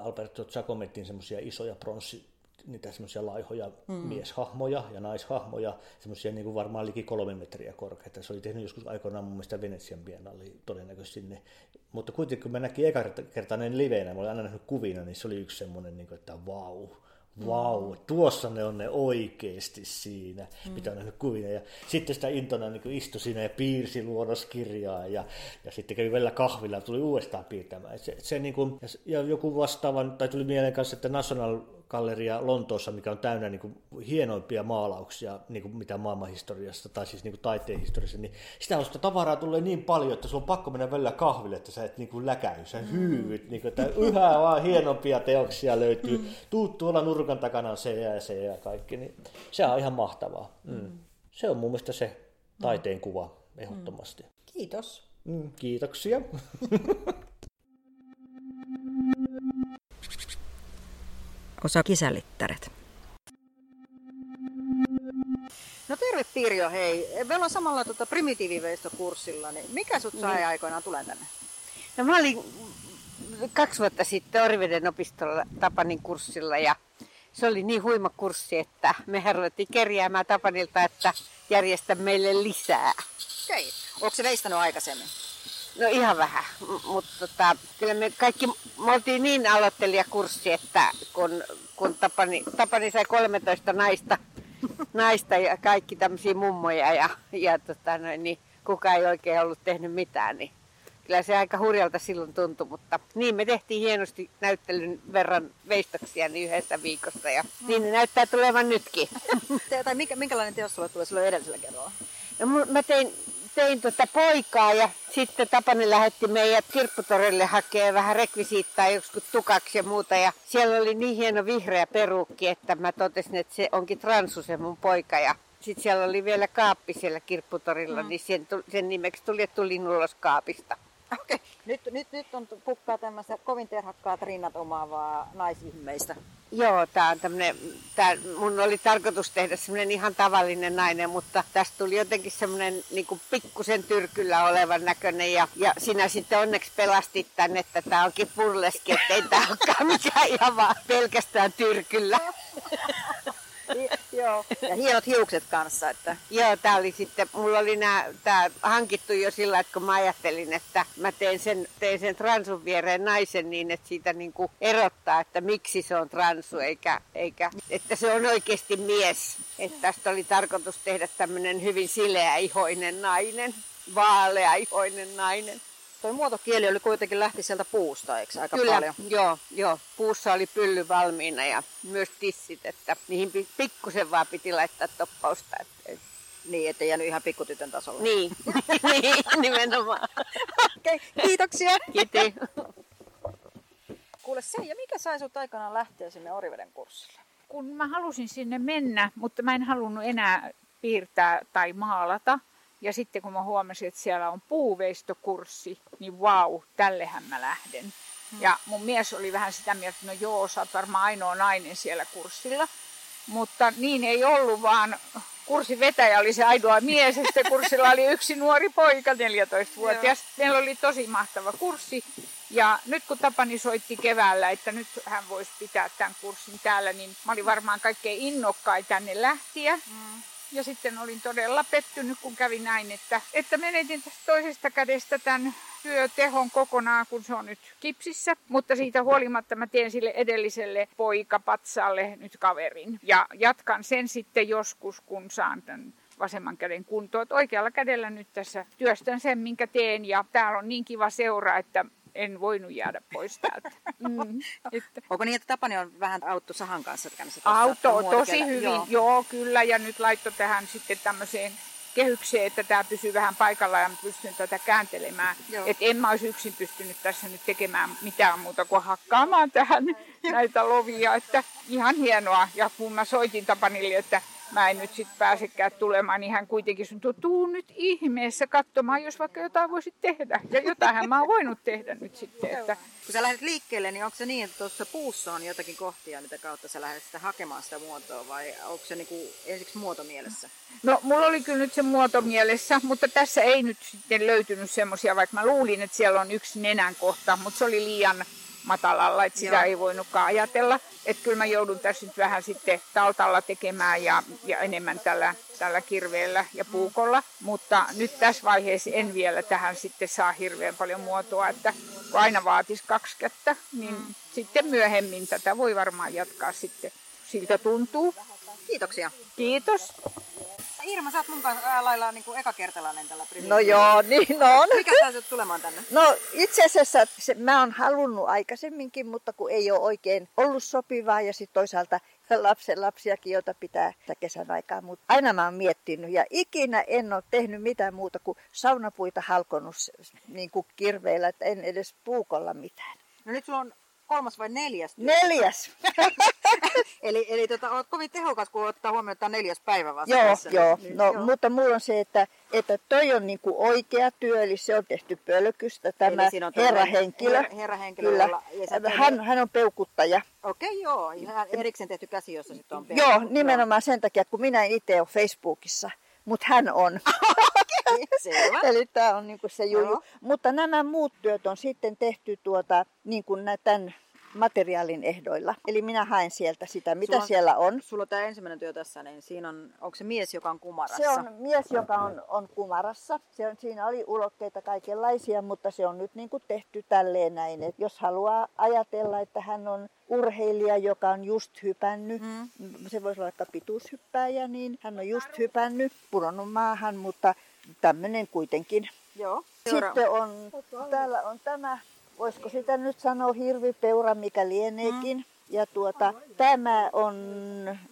Alberto Giacomettin semmoisia isoja pronssi niitä semmoisia laihoja mm. mieshahmoja ja naishahmoja, semmoisia niin kuin varmaan liki kolme metriä korkeita. Se oli tehnyt joskus aikoinaan mun mielestä Venetsian biennalli todennäköisesti sinne. Mutta kuitenkin kun mä näkin eka kertainen liveenä, mä olin aina nähnyt kuvina, niin se oli yksi semmoinen, niin kuin, että vau, wow vau, wow, tuossa ne on ne oikeasti siinä, mm. mitä on nähnyt kuvina. Ja sitten sitä intona niin istui siinä ja piirsi luonnoskirjaa ja, ja sitten kävi välillä kahvilla ja tuli uudestaan piirtämään. Se, se niin kuin, ja joku vastaava, tai tuli mieleen kanssa, että National Galleria Lontoossa, mikä on täynnä niin kuin hienoimpia maalauksia, niin kuin mitä maailmanhistoriasta tai siis niin kuin taiteen historiassa, niin sitä on sitä tavaraa tulee niin paljon, että sulla on pakko mennä välillä kahville, että sä et niin kuin läkäy, sä hyyvyt, niin kuin, että yhä vaan hienompia teoksia löytyy. Mm. Tuut tuolla nurkan takana se ja se ja kaikki, niin se on ihan mahtavaa. Mm. Se on mun mielestä se taiteen kuva ehdottomasti. Kiitos. Mm, kiitoksia. osa kisällittäret. No terve Pirjo, hei. Me ollaan samalla tuota primitiiviveistokurssilla, niin mikä sut sai niin. aikoinaan tulen tänne? No mä olin kaksi vuotta sitten Oriveden opistolla Tapanin kurssilla ja se oli niin huima kurssi, että me ruvettiin kerjäämään Tapanilta, että järjestä meille lisää. Okei. Onko se veistänyt aikaisemmin? No ihan vähän, mutta tota, kyllä me kaikki, me oltiin niin aloittelijakurssi, että kun, kun Tapani, Tapani sai 13 naista, naista ja kaikki tämmöisiä mummoja ja, ja tota, noin, niin kukaan ei oikein ollut tehnyt mitään, niin kyllä se aika hurjalta silloin tuntui, mutta niin me tehtiin hienosti näyttelyn verran veistoksia niin yhdessä viikossa ja mm. niin ne näyttää tulevan nytkin. tai minkä, minkälainen teos sulle tulee silloin edellisellä kerralla? No, mä tein tein tuota poikaa ja sitten Tapani lähetti meidät kirpputorille hakee vähän rekvisiittaa joskus tukaksi ja muuta. Ja siellä oli niin hieno vihreä perukki, että mä totesin, että se onkin Transu se mun poika. Ja sitten siellä oli vielä kaappi siellä kirpputorilla, mm. niin sen, sen nimeksi tuli, että tulin ulos kaapista. Okei, okay. nyt, nyt, nyt on pukkaa tämmöistä kovin terhakkaat rinnat omaavaa naisihmeistä. Joo, tää on tämmönen, tää, mun oli tarkoitus tehdä semmoinen ihan tavallinen nainen, mutta tästä tuli jotenkin semmoinen niin pikkusen tyrkyllä olevan näköinen ja, ja sinä sitten onneksi pelastit tänne, että tää onkin purleski, ettei tää olekaan mikään ihan vaan pelkästään tyrkyllä. Joo, ja hienot hiukset kanssa. Että. Joo, tää oli sitten, mulla oli nää, tää hankittu jo sillä, että kun mä ajattelin, että mä teen sen, teen sen transun viereen naisen niin, että siitä niinku erottaa, että miksi se on transu, eikä, eikä että se on oikeasti mies. Että tästä oli tarkoitus tehdä tämmönen hyvin sileä ihoinen nainen, vaalea ihoinen nainen tuo muotokieli oli kuitenkin lähti sieltä puusta, eikö aika Kyllä, paljon? joo, joo. Puussa oli pylly valmiina ja myös tissit, että niihin pikkusen vaan piti laittaa toppausta. Että... Niin, ettei jäänyt ihan pikkutytön tasolla. Niin, niin nimenomaan. Okei, okay, kiitoksia. Kiitos. Kuule se, ja mikä sai sut aikanaan lähteä sinne Oriveden kurssille? Kun mä halusin sinne mennä, mutta mä en halunnut enää piirtää tai maalata, ja sitten kun mä huomasin, että siellä on puuveistokurssi, niin vau, tällehän mä lähden. Hmm. Ja mun mies oli vähän sitä mieltä, että no joo, sä oot varmaan ainoa nainen siellä kurssilla. Mutta niin ei ollut, vaan kurssin vetäjä oli se ainoa mies, ja sitten kurssilla oli yksi nuori poika, 14-vuotias. Meillä oli tosi mahtava kurssi. Ja nyt kun Tapani soitti keväällä, että nyt hän voisi pitää tämän kurssin täällä, niin mä olin varmaan kaikkein innokkain tänne lähtiä. Mm. Ja sitten olin todella pettynyt, kun kävi näin, että, että menetin toisesta kädestä tämän työtehon kokonaan, kun se on nyt kipsissä. Mutta siitä huolimatta mä teen sille edelliselle poikapatsalle nyt kaverin. Ja jatkan sen sitten joskus, kun saan tämän vasemman käden kuntoon. Oikealla kädellä nyt tässä työstän sen, minkä teen. Ja täällä on niin kiva seura, että en voinut jäädä pois täältä. Mm, että. Onko niin, että Tapani on vähän auttu Sahan kanssa Auto tosi hyvin, joo. joo kyllä, ja nyt laitto tähän sitten tämmöiseen kehykseen, että tämä pysyy vähän paikallaan ja mä pystyn tätä kääntelemään. Että en mä olisi yksin pystynyt tässä nyt tekemään mitään muuta kuin hakkaamaan tähän näitä lovia. Että ihan hienoa. Ja kun mä soitin Tapanille, että mä en nyt sitten pääsekään tulemaan, niin hän kuitenkin sanoi, tuu nyt ihmeessä katsomaan, jos vaikka jotain voisit tehdä. Ja jotain mä oon voinut tehdä nyt sitten. Että Kun sä lähdet liikkeelle, niin onko se niin, että tuossa puussa on jotakin kohtia, mitä kautta sä lähdet sitä hakemaan sitä muotoa, vai onko se niinku ensiksi muotomielessä? No, mulla oli kyllä nyt se muoto mielessä, mutta tässä ei nyt sitten löytynyt semmoisia, vaikka mä luulin, että siellä on yksi nenän kohta, mutta se oli liian matalalla, että sitä Joo. ei voinutkaan ajatella. Että kyllä mä joudun tässä nyt vähän sitten taltalla tekemään ja, ja enemmän tällä, tällä kirveellä ja puukolla. Mutta nyt tässä vaiheessa en vielä tähän sitten saa hirveän paljon muotoa, että kun aina vaatisi kaksi kättä, niin sitten myöhemmin tätä voi varmaan jatkaa sitten. Siltä tuntuu. Kiitoksia. Kiitos. Irma, sä oot mun kanssa lailla niin kuin ekakkertalainen tällä No joo, niin on. Mikä sä tulemaan tänne? No itse asiassa se, mä oon halunnut aikaisemminkin, mutta kun ei ole oikein ollut sopivaa ja sitten toisaalta lapsen lapsiakin, joita pitää kesän aikaa. Mutta aina mä oon miettinyt ja ikinä en ole tehnyt mitään muuta kuin saunapuita halkonut niin kuin kirveillä, että en edes puukolla mitään. No nyt sulla on kolmas vai neljäs työ. Neljäs. Eli, eli tota, oot kovin tehokas, kun ottaa huomioon, että on neljäs päivä vasta Joo, tässä. joo. Niin, No, mutta mulla on se, että, että toi on niinku oikea työ, eli se on tehty pölkystä, tämä Eli siinä on herrahenkilö. her- herrahenkilö, Kyllä. jolla- ja Hän, hän on peukuttaja. Okei, joo. Ihan erikseen tehty käsi, jossa sitten on Joo, nimenomaan sen takia, kun minä itse ole Facebookissa, mutta hän on. Joo. Eli tämä on niinku se juju. Joo. Mutta nämä muut työt on sitten tehty tuota, niin kuin tämän materiaalin ehdoilla. Eli minä haen sieltä sitä, mitä Sulla on- siellä on. Sulla on tämä ensimmäinen työ tässä, niin siinä on, onko se mies, joka on kumarassa? Se on mies, joka on, on kumarassa. Se on, siinä oli ulokkeita kaikenlaisia, mutta se on nyt niin kuin tehty tälleen näin. Et jos haluaa ajatella, että hän on urheilija, joka on just hypännyt, mm. se voisi olla vaikka pituushyppääjä, niin hän on just hypännyt, pudonnut maahan, mutta tämmöinen kuitenkin. Joo. Sitten on, täällä on tämä, voisiko sitä nyt sanoa hirvipeura, mikä lieneekin. Mm. Ja tuota, tämä on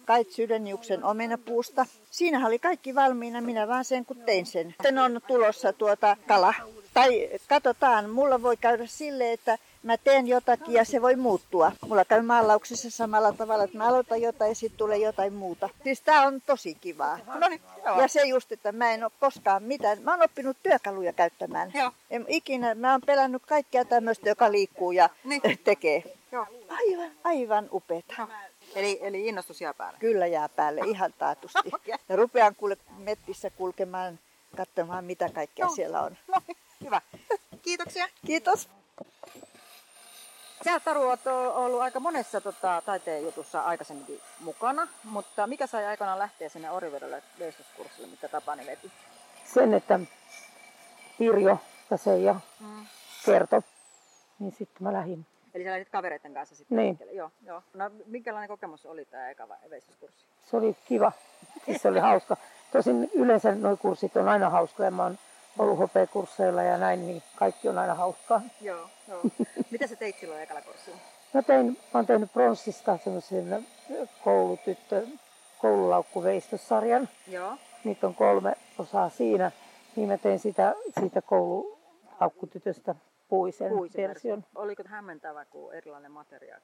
Kait Sydänjuksen omenapuusta. Siinä oli kaikki valmiina, minä vaan sen kun tein sen. Sitten on tulossa tuota kala. Tai katsotaan, mulla voi käydä sille, että mä teen jotakin ja se voi muuttua. Mulla käy maalauksessa samalla tavalla, että mä aloitan jotain ja sitten tulee jotain muuta. Siis tää on tosi kivaa. No niin, joo. Ja se just, että mä en ole koskaan mitään. Mä oon oppinut työkaluja käyttämään. Joo. En ikinä, mä oon pelännyt kaikkea tämmöistä, joka liikkuu ja Niin. tekee. Joo. Aivan, aivan upeeta. Joo. Eli, eli innostus jää päälle. Kyllä jää päälle ihan taatusti. Okei. Ja rupean kuule mettissä kulkemaan, katsomaan mitä kaikkea Joo. siellä on. No niin, hyvä. Kiitoksia. Kiitos. Sä Taru oot ollut aika monessa tota, taiteen jutussa aikaisemminkin mukana, mutta mikä sai aikanaan lähteä sinne Orivedelle veistoskurssille, mitä Tapani veti? sen, että Pirjo ja Seija Mm. kertoi, niin sitten mä lähdin. Eli sä lähdit kavereiden kanssa sitten Niin. liikkeelle? Joo, joo. No minkälainen kokemus oli tämä eka veistoskurssi? Se oli kiva, se oli hauska. Tosin yleensä nuo kurssit on aina hauskoja. Mä oon ollut hopeakursseilla ja näin, niin kaikki on aina hauskaa. Joo, joo. mitä sä teit silloin ekalla kurssilla? Mä, tein, mä oon tehnyt pronssista semmoisen koulutyttö, koululaukkuveistossarjan. Joo. Niitä on kolme osaa siinä. Niin mä tein sitä, siitä koululaukkutytöstä puisen, Puisen version. Oliko hämmentävä, kun erilainen materiaali,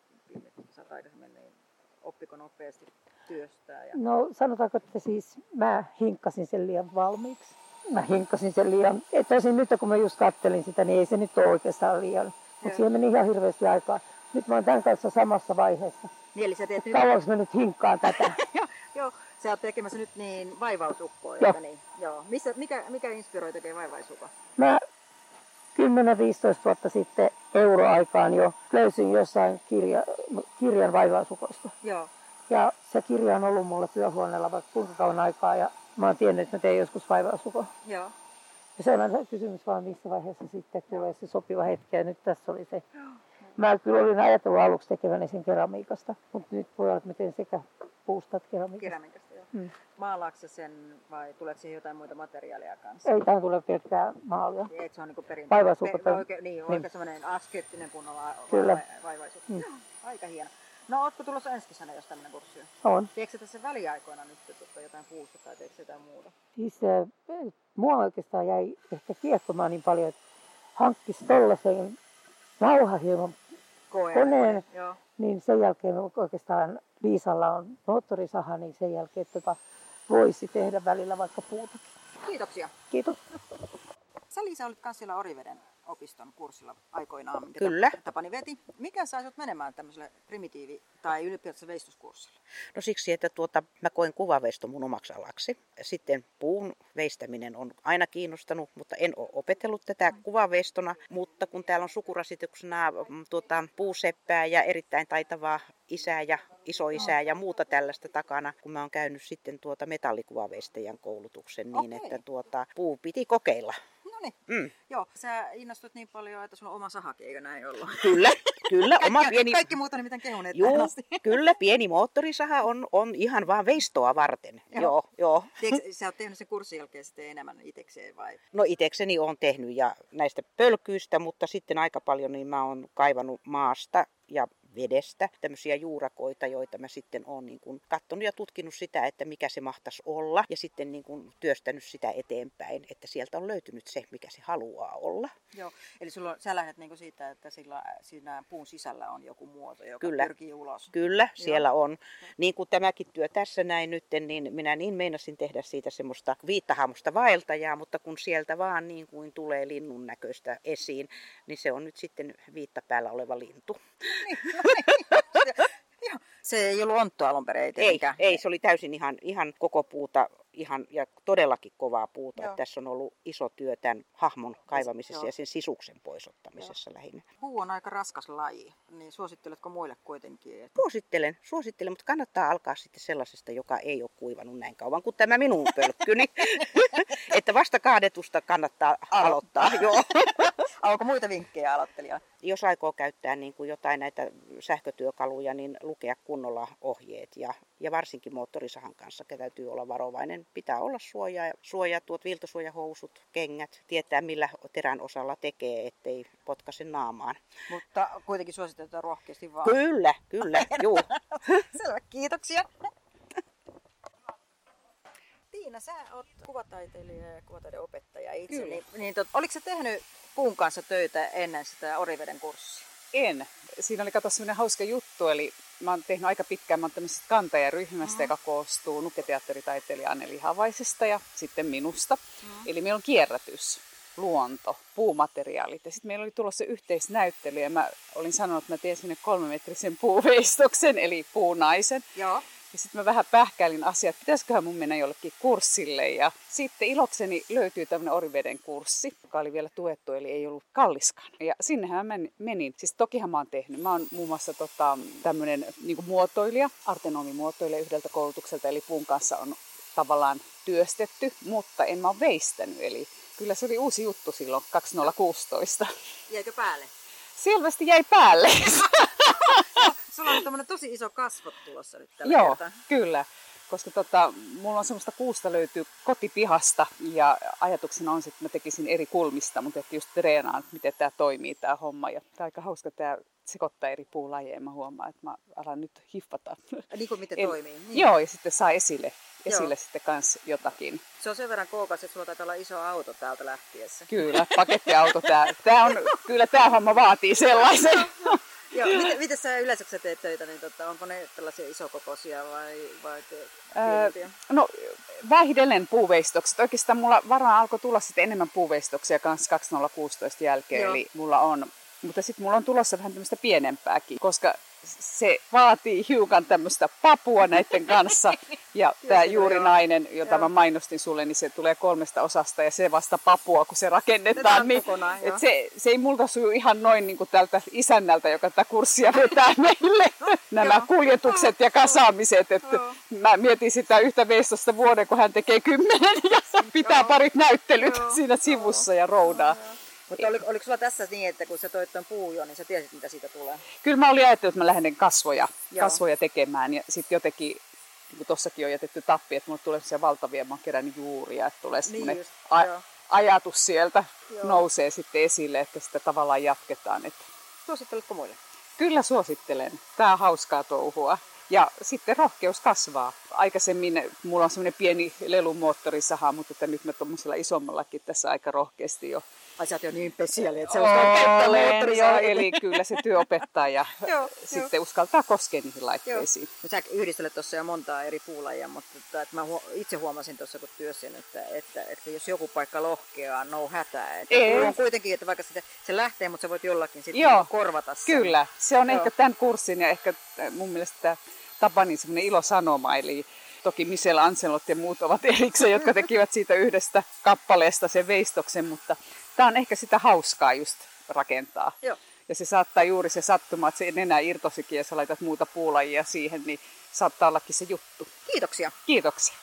aikaisemmin, niin oppiko nopeasti työstää? Ja... No sanotaanko, että siis mä hinkkasin sen liian valmiiksi. Mä hinkkasin sen liian, että tosin nyt kun mä just kattelin sitä, niin ei se nyt ole oikeastaan liian. Mutta siihen meni ihan hirveästi aikaa. Nyt mä oon tämän kanssa samassa vaiheessa. Niin, eli sä teet nyt... Kauanko mä nyt hinkkaan tätä? joo, joo, sä oot tekemässä nyt niin vaivausukkoa, Joo. niin? Joo. Missä, mikä, mikä inspiroi tekee vaivaisukkoa? Mä 10-15 vuotta sitten euroaikaan jo löysin jossain kirja, kirjan vaivaisukoista. Joo. Ja se kirja on ollut mulla työhuoneella vaikka kuinka kauan aikaa ja mä oon tiennyt, että mä teen joskus vaivausukon. Joo. Ja se on kysymys vaan, missä vaiheessa sitten tulee se sopiva hetki. Ja nyt tässä oli se. Mä kyllä olin ajatellut aluksi tekeväni sen keramiikasta, mutta nyt voi olla, että mä teen sekä puusta että keramiikasta. Keramiikasta, joo. Mm. Maalaatko sen vai tuleeko siihen jotain muita materiaaleja kanssa? Ei tähän tule pelkkää maalia. Et se on niinku perin... Vaivaisukko pe- tai- oikein, niin, niin. oikein semmoinen askeettinen kunnolla Kyllä. va- vaivaisukko. Mm. Joo, Aika hieno. No ootko tulossa ensi kesänä, jos tämmöinen kurssi on? On. Teekö tässä väliaikoina nyt tuota, jotain puusta tai teekö jotain muuta? Siis äh, mua oikeastaan jäi ehkä kiehtomaan niin paljon, että hankkisi tollaisen nauhahieman koneen, Joo. niin sen jälkeen oikeastaan Liisalla on moottorisaha, niin sen jälkeen tota, voisi tehdä välillä vaikka puuta. Kiitoksia. Kiitos. Sä Liisa olit myös siellä Oriveden opiston kurssilla aikoinaan, minkä Kyllä. Tapani veti. Mikä sai sinut menemään tämmöiselle primitiivi- tai ylipäätänsä veistoskurssille? No siksi, että tuota, mä koen kuvaveisto mun omaksi alaksi. Sitten puun veistäminen on aina kiinnostanut, mutta en ole opetellut tätä kuvaveistona. Mutta kun täällä on sukurasituksena mm, tuota, puuseppää ja erittäin taitavaa isää ja isoisää ja muuta tällaista takana, kun mä oon käynyt sitten tuota metallikuvaveistejän koulutuksen niin, Okei. että tuota, puu piti kokeilla. No niin. Mm. Joo, sä innostut niin paljon, että sulla on oma sahakin, eikö näin ollut? Kyllä, kyllä. Oma Kaikki, pieni... kaikki muuta nimittäin kehuneet tähän Joo, kyllä, pieni moottorisaha on, on ihan vaan veistoa varten. Joo. Joo, joo. Tiedätkö, sä oot tehnyt sen kurssin jälkeen sitten enemmän itsekseen vai? No itekseni on tehnyt ja näistä pölkyistä, mutta sitten aika paljon niin mä oon kaivannut maasta ja vedestä tämmöisiä juurakoita, joita mä sitten oon niin kuin katsonut ja tutkinut sitä, että mikä se mahtaisi olla ja sitten niin kuin työstänyt sitä eteenpäin, että sieltä on löytynyt se, mikä se haluaa olla. Joo, eli sulla, sä lähdet niinku siitä, että sillä, siinä puun sisällä on joku muoto, joka Kyllä. pyrkii ulos. Kyllä, siellä on. Niin kuin tämäkin työ tässä näin nyt, niin minä niin meinasin tehdä siitä semmoista viittahamusta vaeltajaa, mutta kun sieltä vaan niin kuin tulee linnun näköistä esiin, niin se on nyt sitten viittapäällä oleva lintu. Joo. Se ei ollut ontto alun perin, ei Ei, tietenkään. ei, se oli täysin ihan, ihan koko puuta ihan, ja todellakin kovaa puuta. Joo. Että tässä on ollut iso työ tämän hahmon kaivamisessa Joo. ja sen sisuksen poisottamisessa lähinnä. Puu on aika raskas laji, niin suositteletko muille kuitenkin? Että... Suosittelen, suosittelen, mutta kannattaa alkaa sitten sellaisesta, joka ei ole kuivannut näin kauan kuin tämä minun pölkkyni. että vasta kaadetusta kannattaa aloittaa. Joo. Onko muita vinkkejä aloittelijalle? Jos aikoo käyttää niin kuin jotain näitä sähkötyökaluja, niin lukea kunnolla ohjeet. Ja, ja varsinkin moottorisahan kanssa täytyy olla varovainen. Pitää olla suoja, suoja tuot viiltosuojahousut, kengät, tietää millä terän osalla tekee, ettei potkaise naamaan. Mutta kuitenkin suositetaan rohkeasti vaan. Kyllä, kyllä, juu. Selvä, kiitoksia. Tiina, sä oot kuvataiteilija ja kuvataiden opettaja itse. Kyllä. Niin, niin tot, oliko sä tehnyt puun kanssa töitä ennen sitä Oriveden kurssia? En. Siinä oli kato sellainen hauska juttu, eli mä oon tehnyt aika pitkään, mä oon tämmöisestä kantajaryhmästä, joka koostuu nuketeatteritaiteilija Anneli Havaisesta ja sitten minusta. Eli meillä on kierrätys, luonto, puumateriaalit ja sitten meillä oli tulossa yhteisnäyttely ja mä olin sanonut, että mä teen sinne kolmemetrisen puuveistoksen, eli puunaisen. Joo. Ja sitten mä vähän pähkäilin asiat, että pitäisiköhän mun mennä jollekin kurssille. Ja sitten ilokseni löytyy tämmöinen Oriveden kurssi, joka oli vielä tuettu, eli ei ollut kalliskaan. Ja sinnehän mä men- menin. Siis tokihan mä oon tehnyt. Mä oon muun muassa tota, tämmöinen niin muotoilija, artenomimuotoilija yhdeltä koulutukselta, eli puun kanssa on tavallaan työstetty, mutta en mä ole veistänyt. Eli kyllä se oli uusi juttu silloin 2016. Jäikö päälle? Selvästi jäi päälle. Sulla on tämmöinen tosi iso kasvot tulossa nyt tällä Joo, kertaa. kyllä. Koska tota, mulla on semmoista kuusta löytyy kotipihasta ja ajatuksena on että mä tekisin eri kulmista, mutta että just treenaan, että miten tämä toimii tämä homma. Ja tämä on aika hauska tämä sekoittaa eri puulajeja. Mä huomaan, että mä alan nyt hiffata. Niin kuin miten En- toimii. Niin. Joo, ja sitten saa esille, esille Joo. sitten kans jotakin. Se on sen verran kookas, että sulla taitaa olla iso auto täältä lähtiessä. Kyllä, pakettiauto. Tää, tää on, kyllä tämä homma vaatii sellaisen. Joo, miten, miten sä yleensä kun sä teet töitä, niin tota, onko ne tällaisia isokokoisia vai, vai te, pienempiä? No vähitellen puuveistokset. Oikeastaan mulla varmaan alkoi tulla sitten enemmän puuveistoksia kanssa 2016 jälkeen. Joo. Eli mulla on, mutta sitten mulla on tulossa vähän tämmöistä pienempääkin, koska se vaatii hiukan tämmöistä papua näiden kanssa. Ja tämä juuri joo. nainen, jota Joo. mä mainostin sulle, niin se tulee kolmesta osasta ja se vasta papua, kun se rakennetaan. Niin, kokonaan, joo. et se, se ei multa suju ihan noin niin kuin tältä isännältä, joka tätä kurssia vetää meille. Nämä Joo. kuljetukset ja kasaamiset. Että Joo. mä mietin sitä yhtä veistosta vuoden, kun hän tekee kymmenen ja pitää Joo. parit näyttelyt Joo. siinä sivussa ja roudaa. Mutta oliko, oliko sulla tässä niin, että kun sä toit tuon puujon, niin sä tiesit, mitä siitä tulee? Kyllä mä olin ajatellut, että mä lähden kasvoja, Joo. kasvoja tekemään ja sitten jotenkin, niin kuin tossakin on jätetty tappi, että mulle tulee sellaisia valtavia, mä oon kerännyt juuria, että tulee semmoinen just, a- joo. ajatus sieltä Joo. nousee sitten esille, että sitä tavallaan jatketaan. Että Suositteletko muille? Kyllä suosittelen. Tämä on hauskaa touhua. Ja sitten rohkeus kasvaa. Aikaisemmin mulla on semmoinen pieni lelumoottorisaha, mutta että nyt mä tuommoisella isommallakin tässä aika rohkeasti jo Oot jo niin pesiali, että se uskaltaa Olen jo, eli kyllä se työ opettaa ja joo, sitten jo. uskaltaa koskea niihin laitteisiin. No, sä yhdistelet tuossa jo montaa eri puulajia, mutta että, että mä itse huomasin tuossa kun työsin, että, että, että, jos joku paikka lohkeaa, no hätää. Että Ei. on kuitenkin, että vaikka se, se lähtee, mutta sä voit jollakin sitten joo, korvata sen. Kyllä, se on joo. ehkä tämän kurssin ja ehkä mun mielestä Tapanin semmoinen ilosanoma, eli Toki Michel Anselot ja muut ovat erikseen, jotka tekivät siitä yhdestä kappaleesta sen veistoksen, mutta tämä on ehkä sitä hauskaa just rakentaa. Joo. Ja se saattaa juuri se sattuma, että se nenä irtosikin ja sä laitat muuta puulajia siihen, niin saattaa ollakin se juttu. Kiitoksia. Kiitoksia.